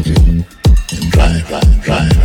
I come back home.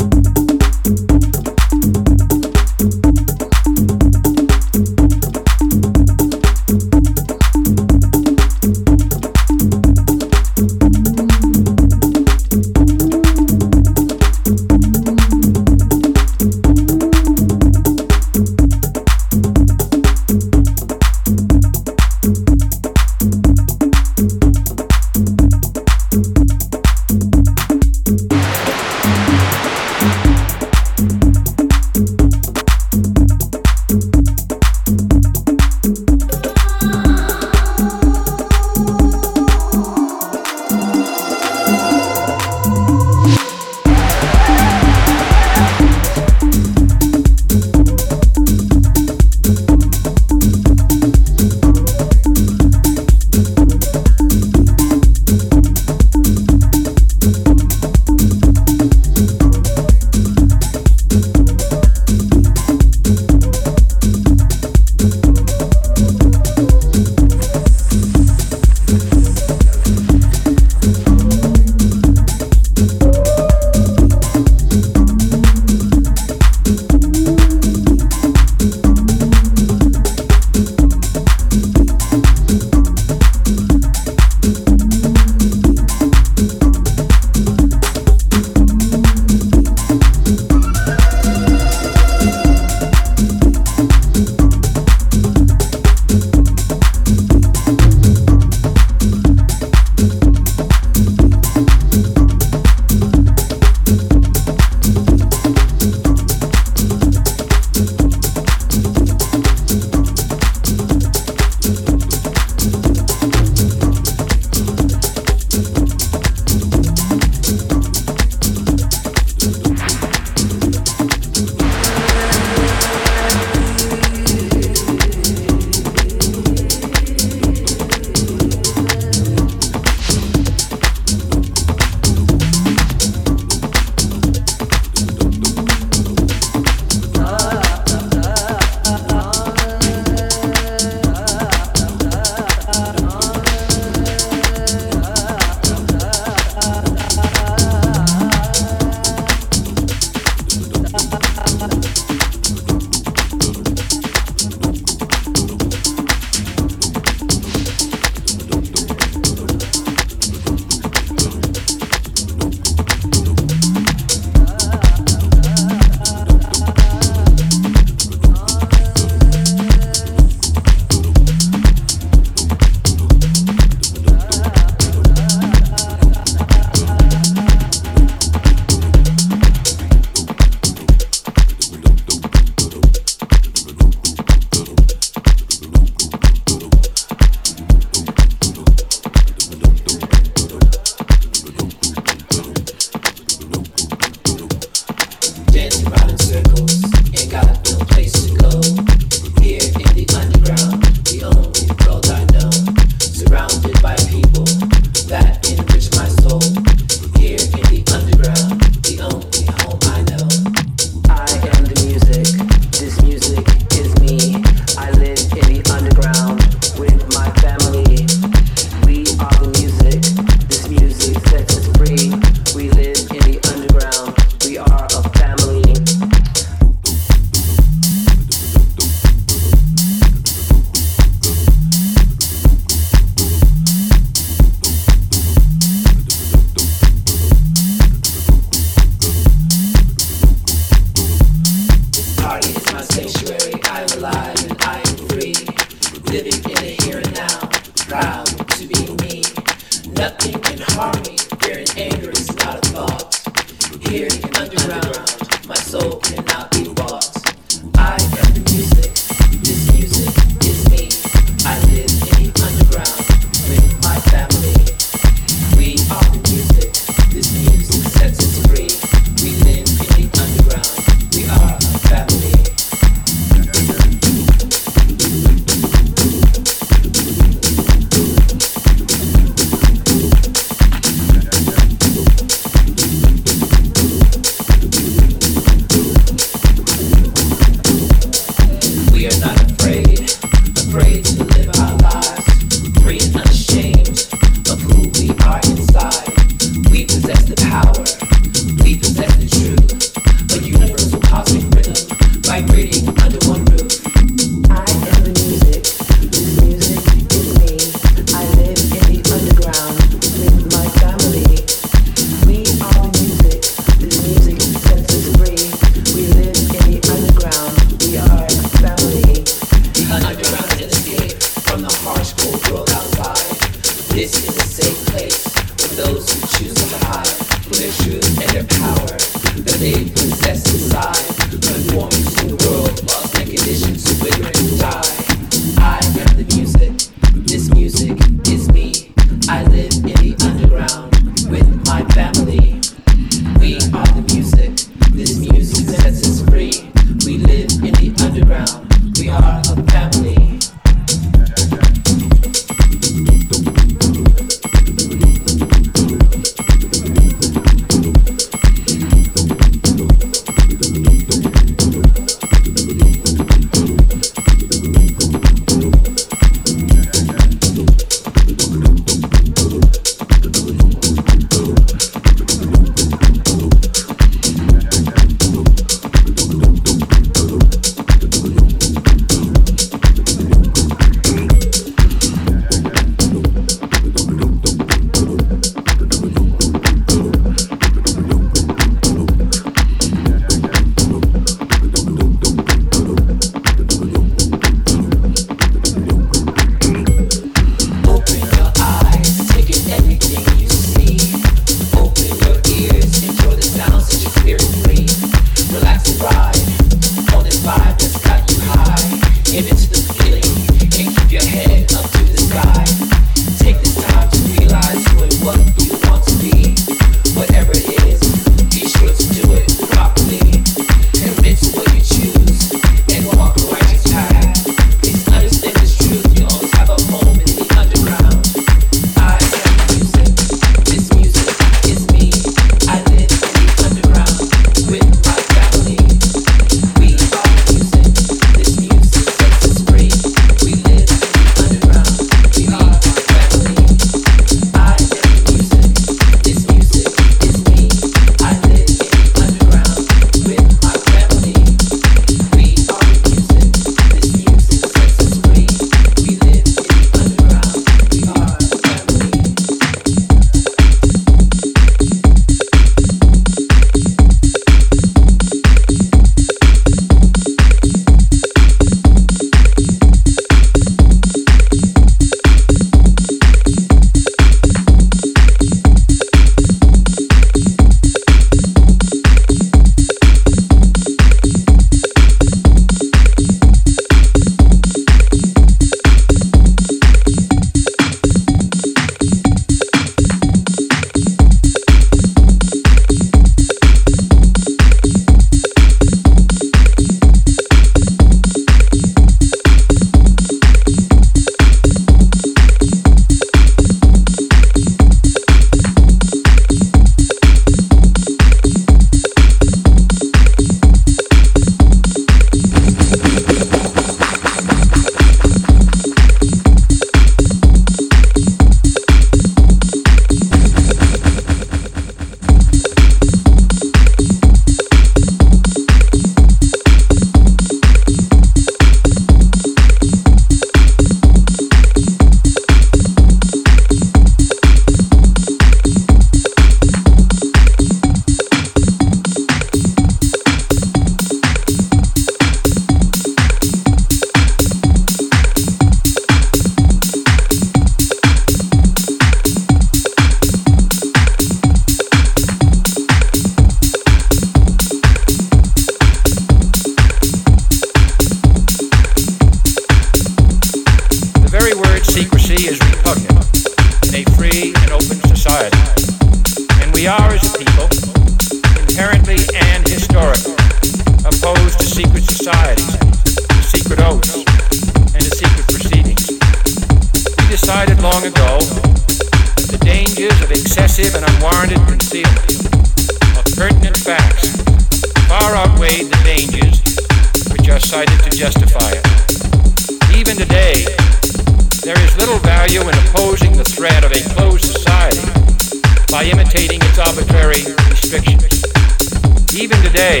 Even today,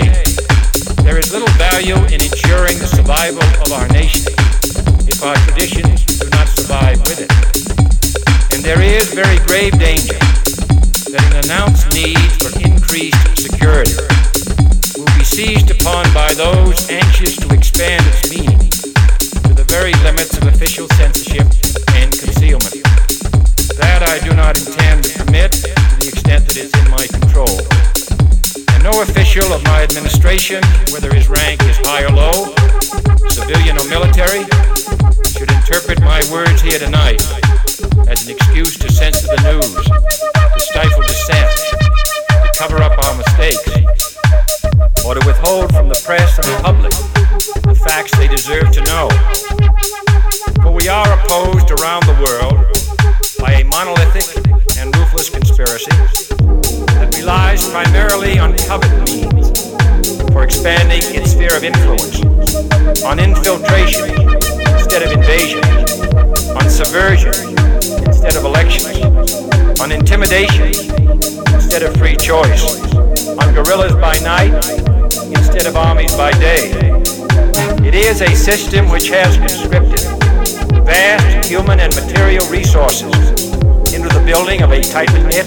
there is little value in ensuring the survival of our nation if our traditions do not survive with it. And there is very grave danger that an announced need for increased security will be seized upon by those anxious to expand its meaning to the very limits of official censorship and concealment. That I do not intend to permit to the extent that it's in my control. No official of my administration, whether his rank is high or low, civilian or military, should interpret my words here tonight as an excuse to censor the news, to stifle dissent, to cover up our mistakes, or to withhold from the press and the public the facts they deserve to know. For we are opposed around the world by a monolithic and ruthless conspiracy that relies primarily on covert means for expanding its sphere of influence, on infiltration instead of invasion, on subversion instead of elections, on intimidation instead of free choice, on guerrillas by night instead of armies by day. It is a system which has conscripted vast human and material resources into the building of a tightly knit,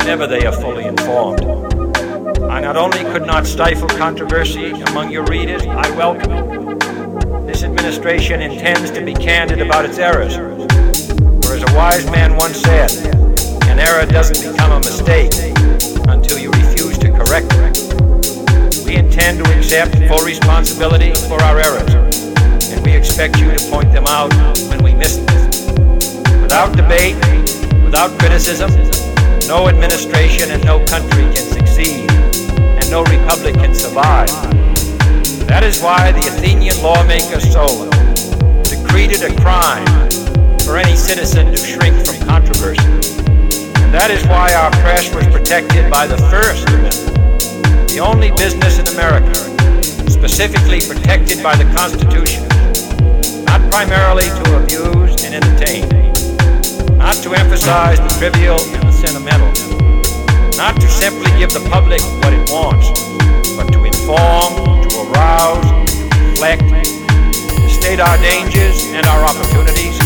whenever they are fully informed. I not only could not stifle controversy among your readers, I welcome it. This administration intends to be candid about its errors. For as a wise man once said, an error doesn't become a mistake until you refuse to correct it. We intend to accept full responsibility for our errors, and we expect you to point them out when we miss them. Without debate, without criticism, no administration and no country can succeed, and no republic can survive. That is why the Athenian lawmaker Solon decreed it a crime for any citizen to shrink from controversy. And that is why our press was protected by the First Amendment, the only business in America specifically protected by the Constitution, not primarily to abuse and entertain, not to emphasize the trivial and the sentimental, not to simply give the public what it wants, but to inform, to arouse, to reflect, to state our dangers and our opportunities,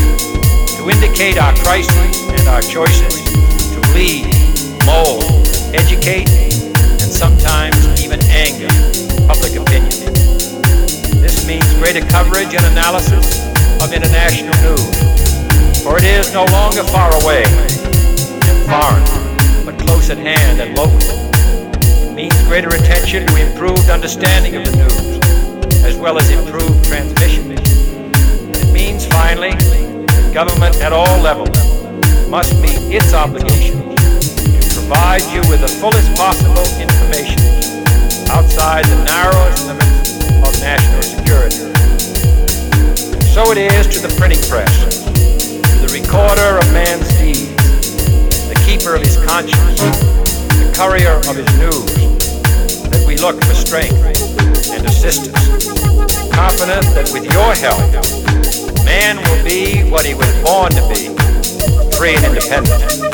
to indicate our crises and our choices, to lead, mold, educate, and sometimes even anger public opinion. This means greater coverage and analysis of international news, for it is no longer far away and foreign, but close at hand and local. It means greater attention to improved understanding of the news, as well as improved transmission. It means, finally, that government at all levels must meet its obligation to provide you with the fullest possible information outside the narrowest limits of national security. So it is to the printing press, recorder of man's deeds, the keeper of his conscience, the courier of his news, that we look for strength, and assistance. Confident that with your help, man will be what he was born to be, free and independent.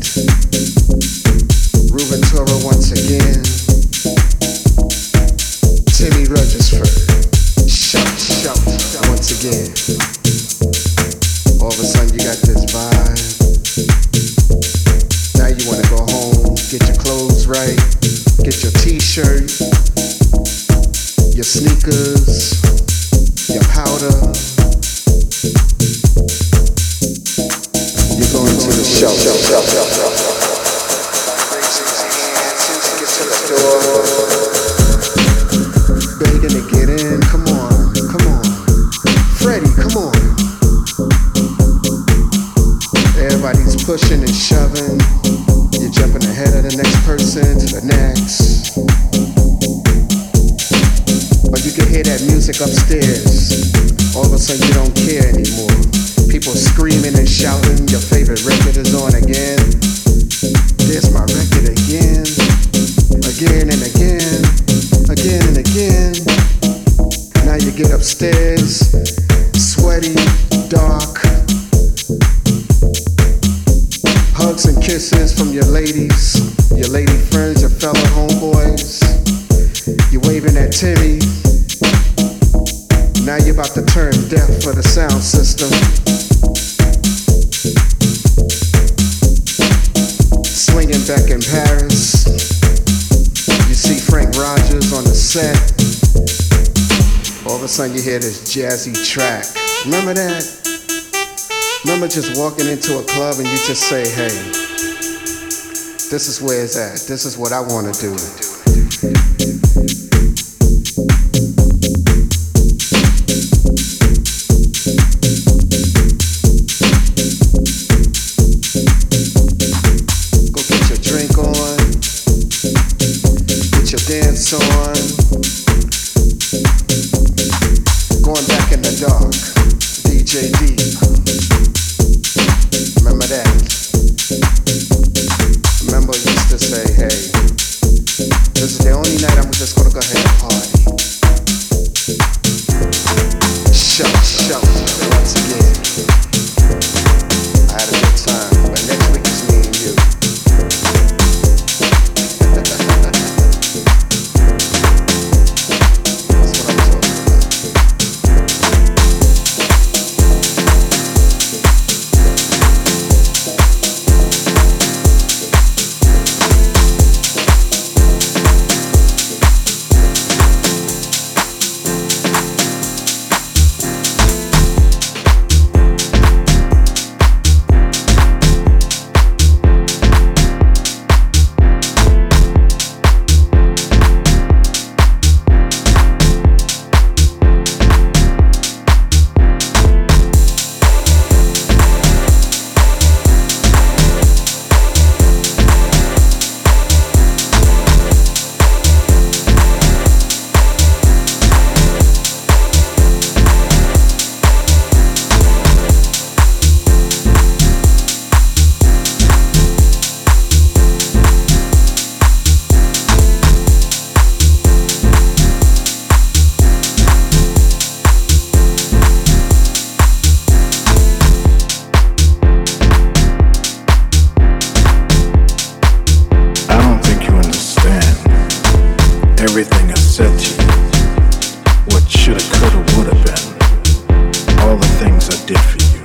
Remember that? Remember just walking into a club and you just say, hey, this is where it's at. This is what I want to do. did for you.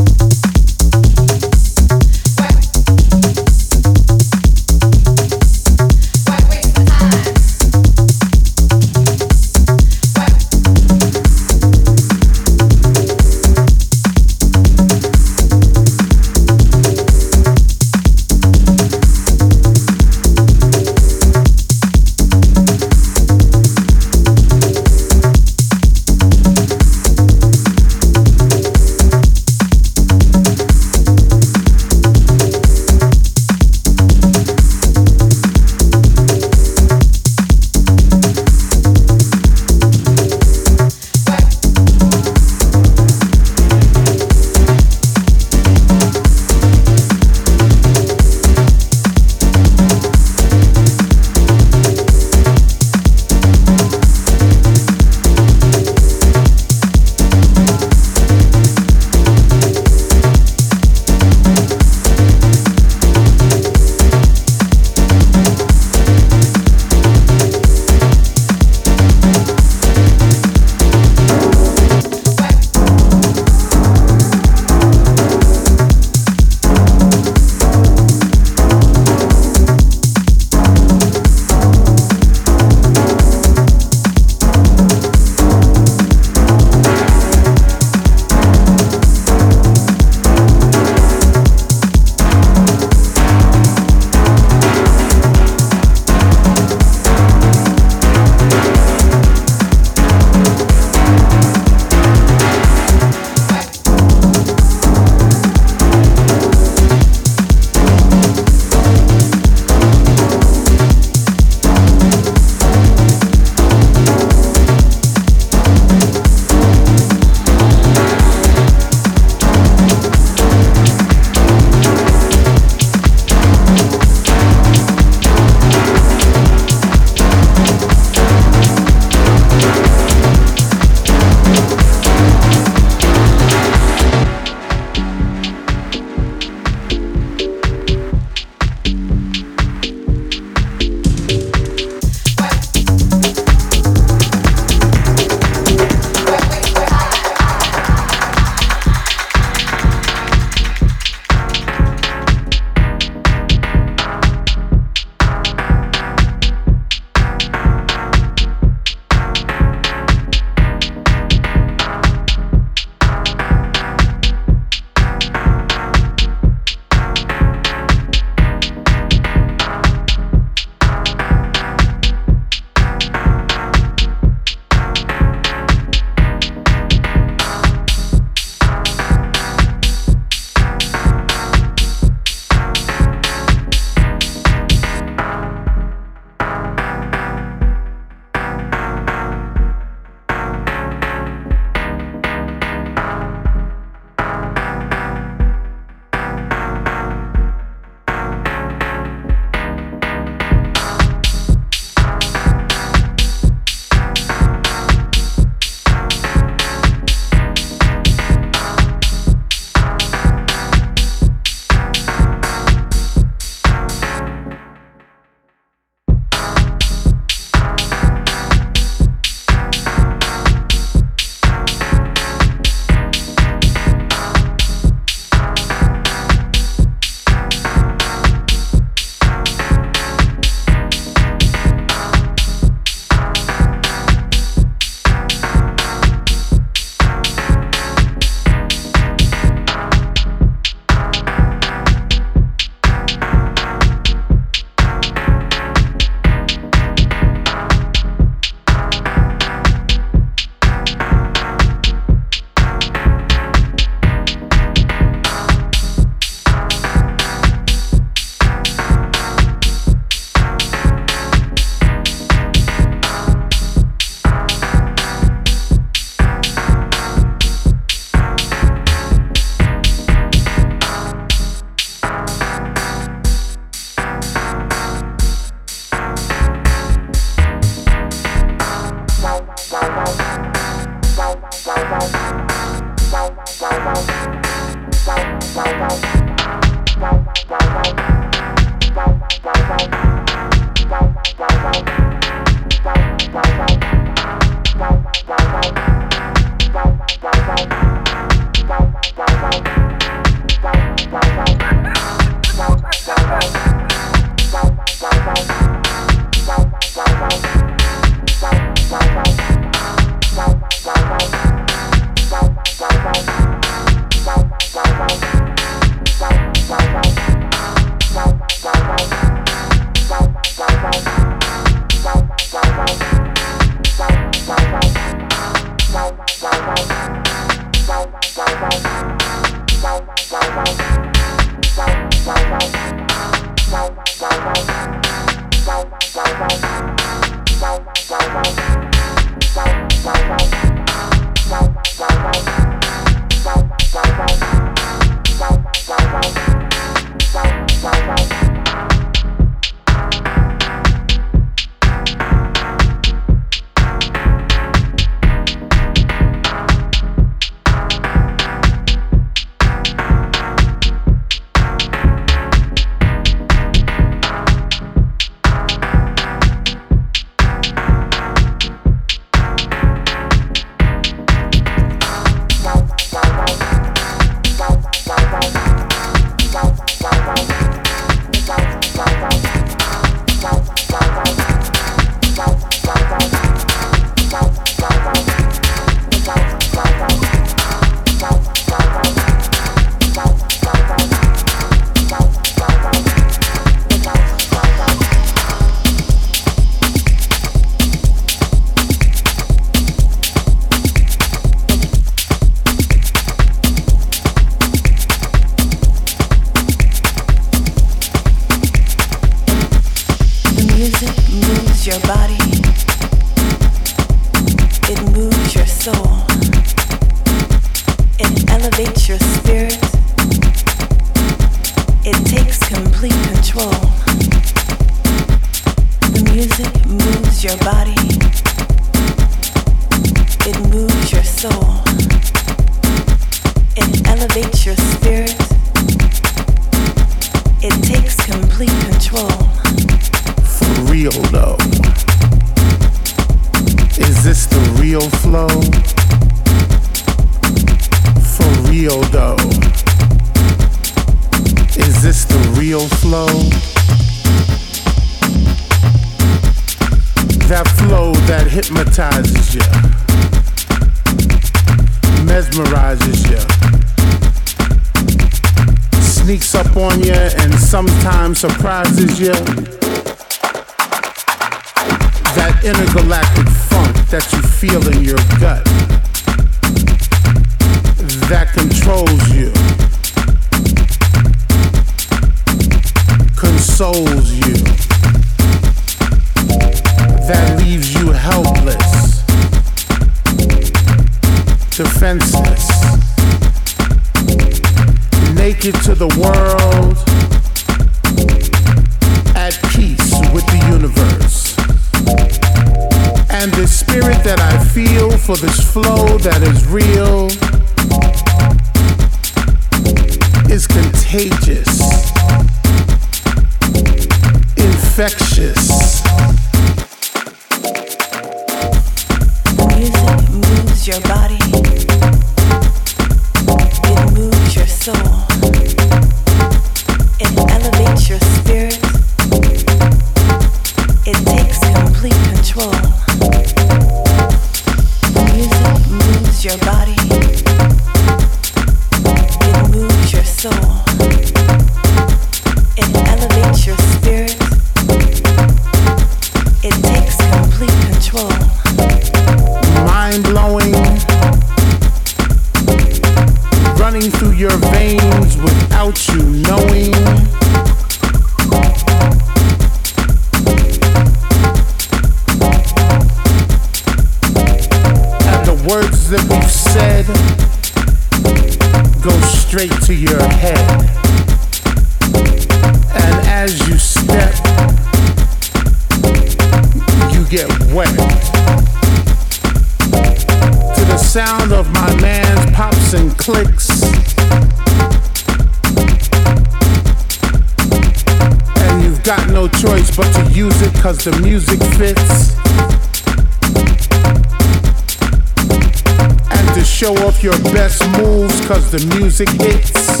Music hits.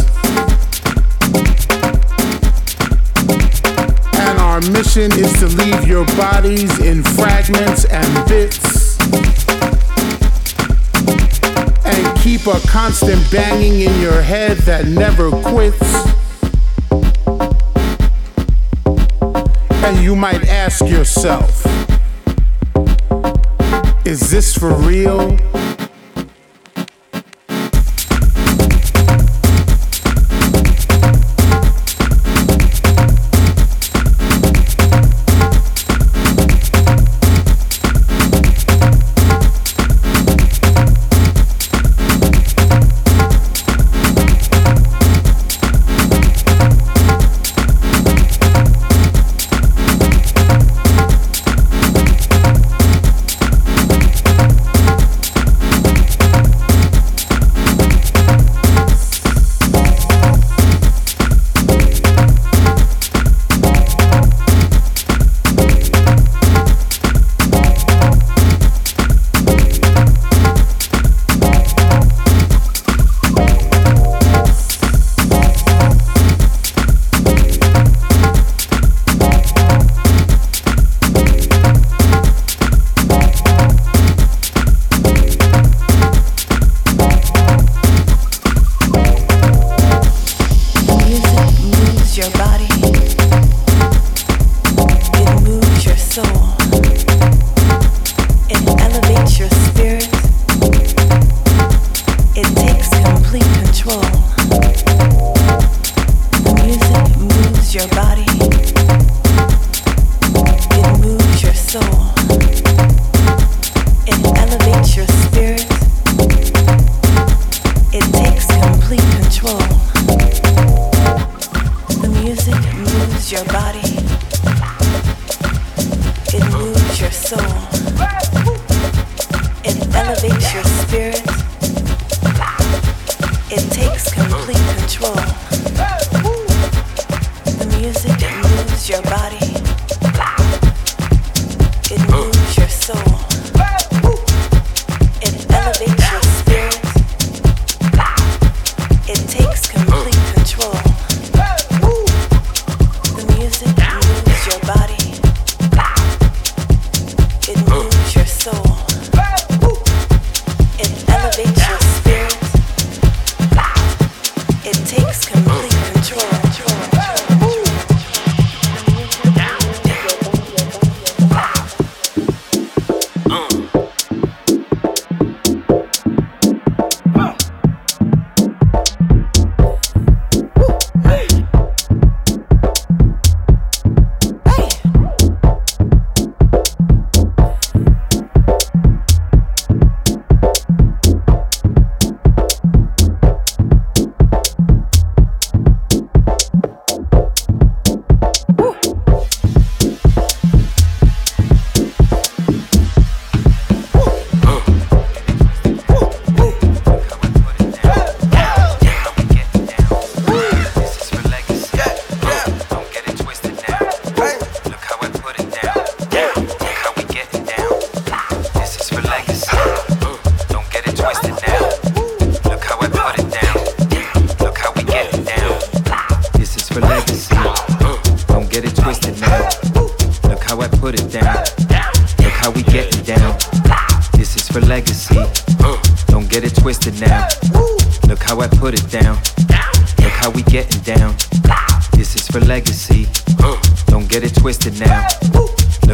And our mission is to leave your bodies in fragments and bits. And keep a constant banging in your head that never quits. And you might ask yourself, is this for real? music moves your body, it moves your soul, it elevates your spirit, it takes complete control. The music moves your body.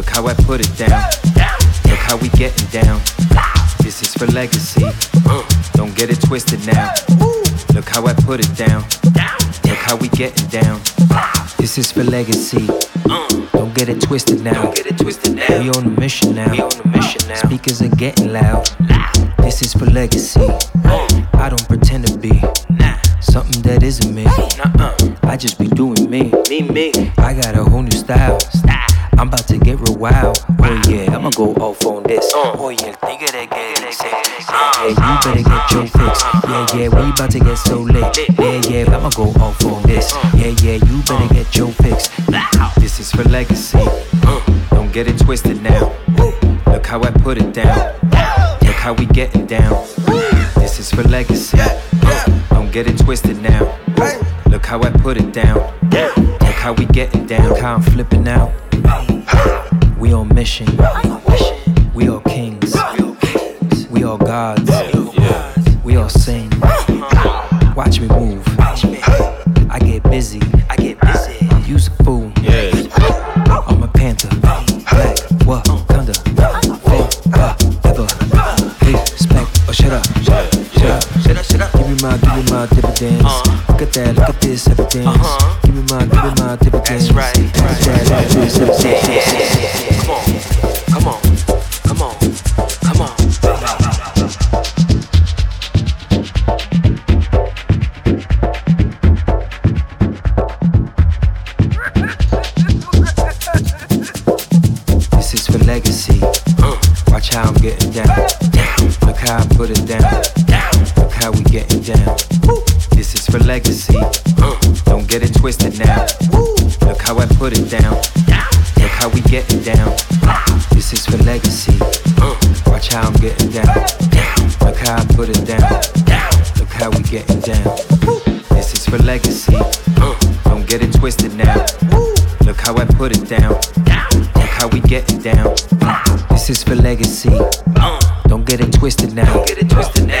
Look how I put it down. Look how we getting down. This is for legacy. Don't get it twisted now. Look how I put it down. Look how we getting down. This is for legacy. Don't get it twisted now. We on a mission now. Speakers are getting loud. This is for legacy. I don't pretend to be something that isn't me. I just be doing me. Me me. I got a whole new style I'm about to get real wild. Oh yeah, I'ma go off on this. Oh yeah, nigga that get sick. Yeah, yeah, you better get your fix. Yeah, yeah, we about to get so lit. Yeah, yeah, I'ma go off on this. Yeah, yeah, you better get your fix. This is for legacy. Don't get it twisted now. Look how I put it down. Look how we getting down. This is for legacy. Don't get it twisted now. Look how I put it down. Look how we getting down. Look how I'm flipping out. We on mission. We are kings. We are gods. We are saints. Watch me move. I get busy. I get busy. Use a fool. I'm a panther. Black. What? Thunder. Forever. Respect. Oh, shut up. Shut up. Shut up. Give me my, give me my dividends. Look at that. Look at this evidence mind, mind, take a chance. That's right. That's right. That's right. That's right. Come on. Come on. Come on. Legacy. Uh. Watch how I'm getting down. down. Look how I put it down. down. Look how we getting down. This is for legacy. Uh, get it twisted now. Look how I put it down. Look how we getting down. This is for legacy. Watch how I'm getting down. Look how I put it down. Look how we getting down. This is for legacy. Don't get it twisted now. Look how I put it down. Look how we getting down. This is for legacy. Don't get it twisted now.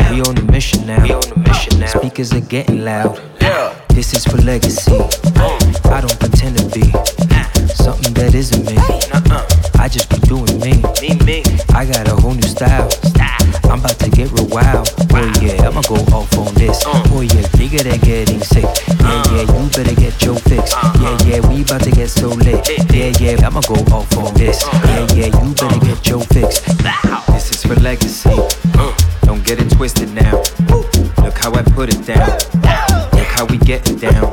We on a mission now. Mission now. Speakers are getting loud. Yeah. This is for legacy. I don't pretend to be something that isn't me. I just be doing me. I got a whole new style. I'm about to get real wild. Oh yeah, I'ma go off on this. Oh yeah, nigga, they're getting sick. Yeah, yeah, you better get your fix. Yeah, yeah, we about to get so lit. Yeah, yeah, I'ma go off on this. Yeah, yeah, you better get your fix. This is for legacy. Don't get it twisted now. Look how I put it down getting down.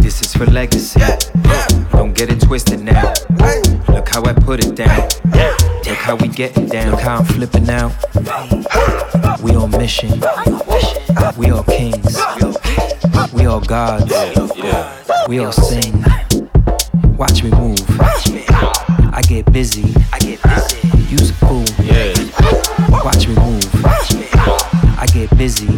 This is for legacy. Don't get it twisted now. Look how I put it down. Look how we getting down. Look how I'm flipping out. We on mission. We all kings. We all gods. We all sing. Watch me move. I get busy. I get busy. Use a pool. Watch me move. I get busy.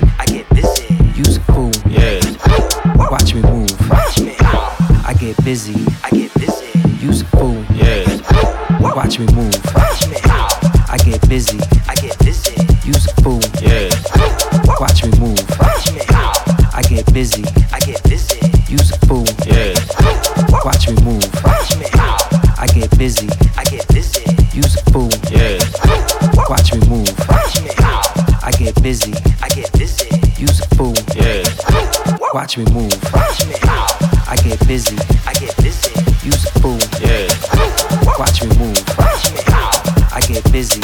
Get busy. I get busy. Use a fool. Yeah. Watch me move. I get busy. I get busy. Use a fool. Yeah. Watch me move. I get busy. I get busy. Use a fool. Yeah. Watch me move. I get busy. I get busy. Use a fool. Yeah. Watch me move. I get busy. I get busy. Use a fool. Yeah. Watch me move. I get busy. I get busy. Use a fool. Yeah. Watch me move. I get busy.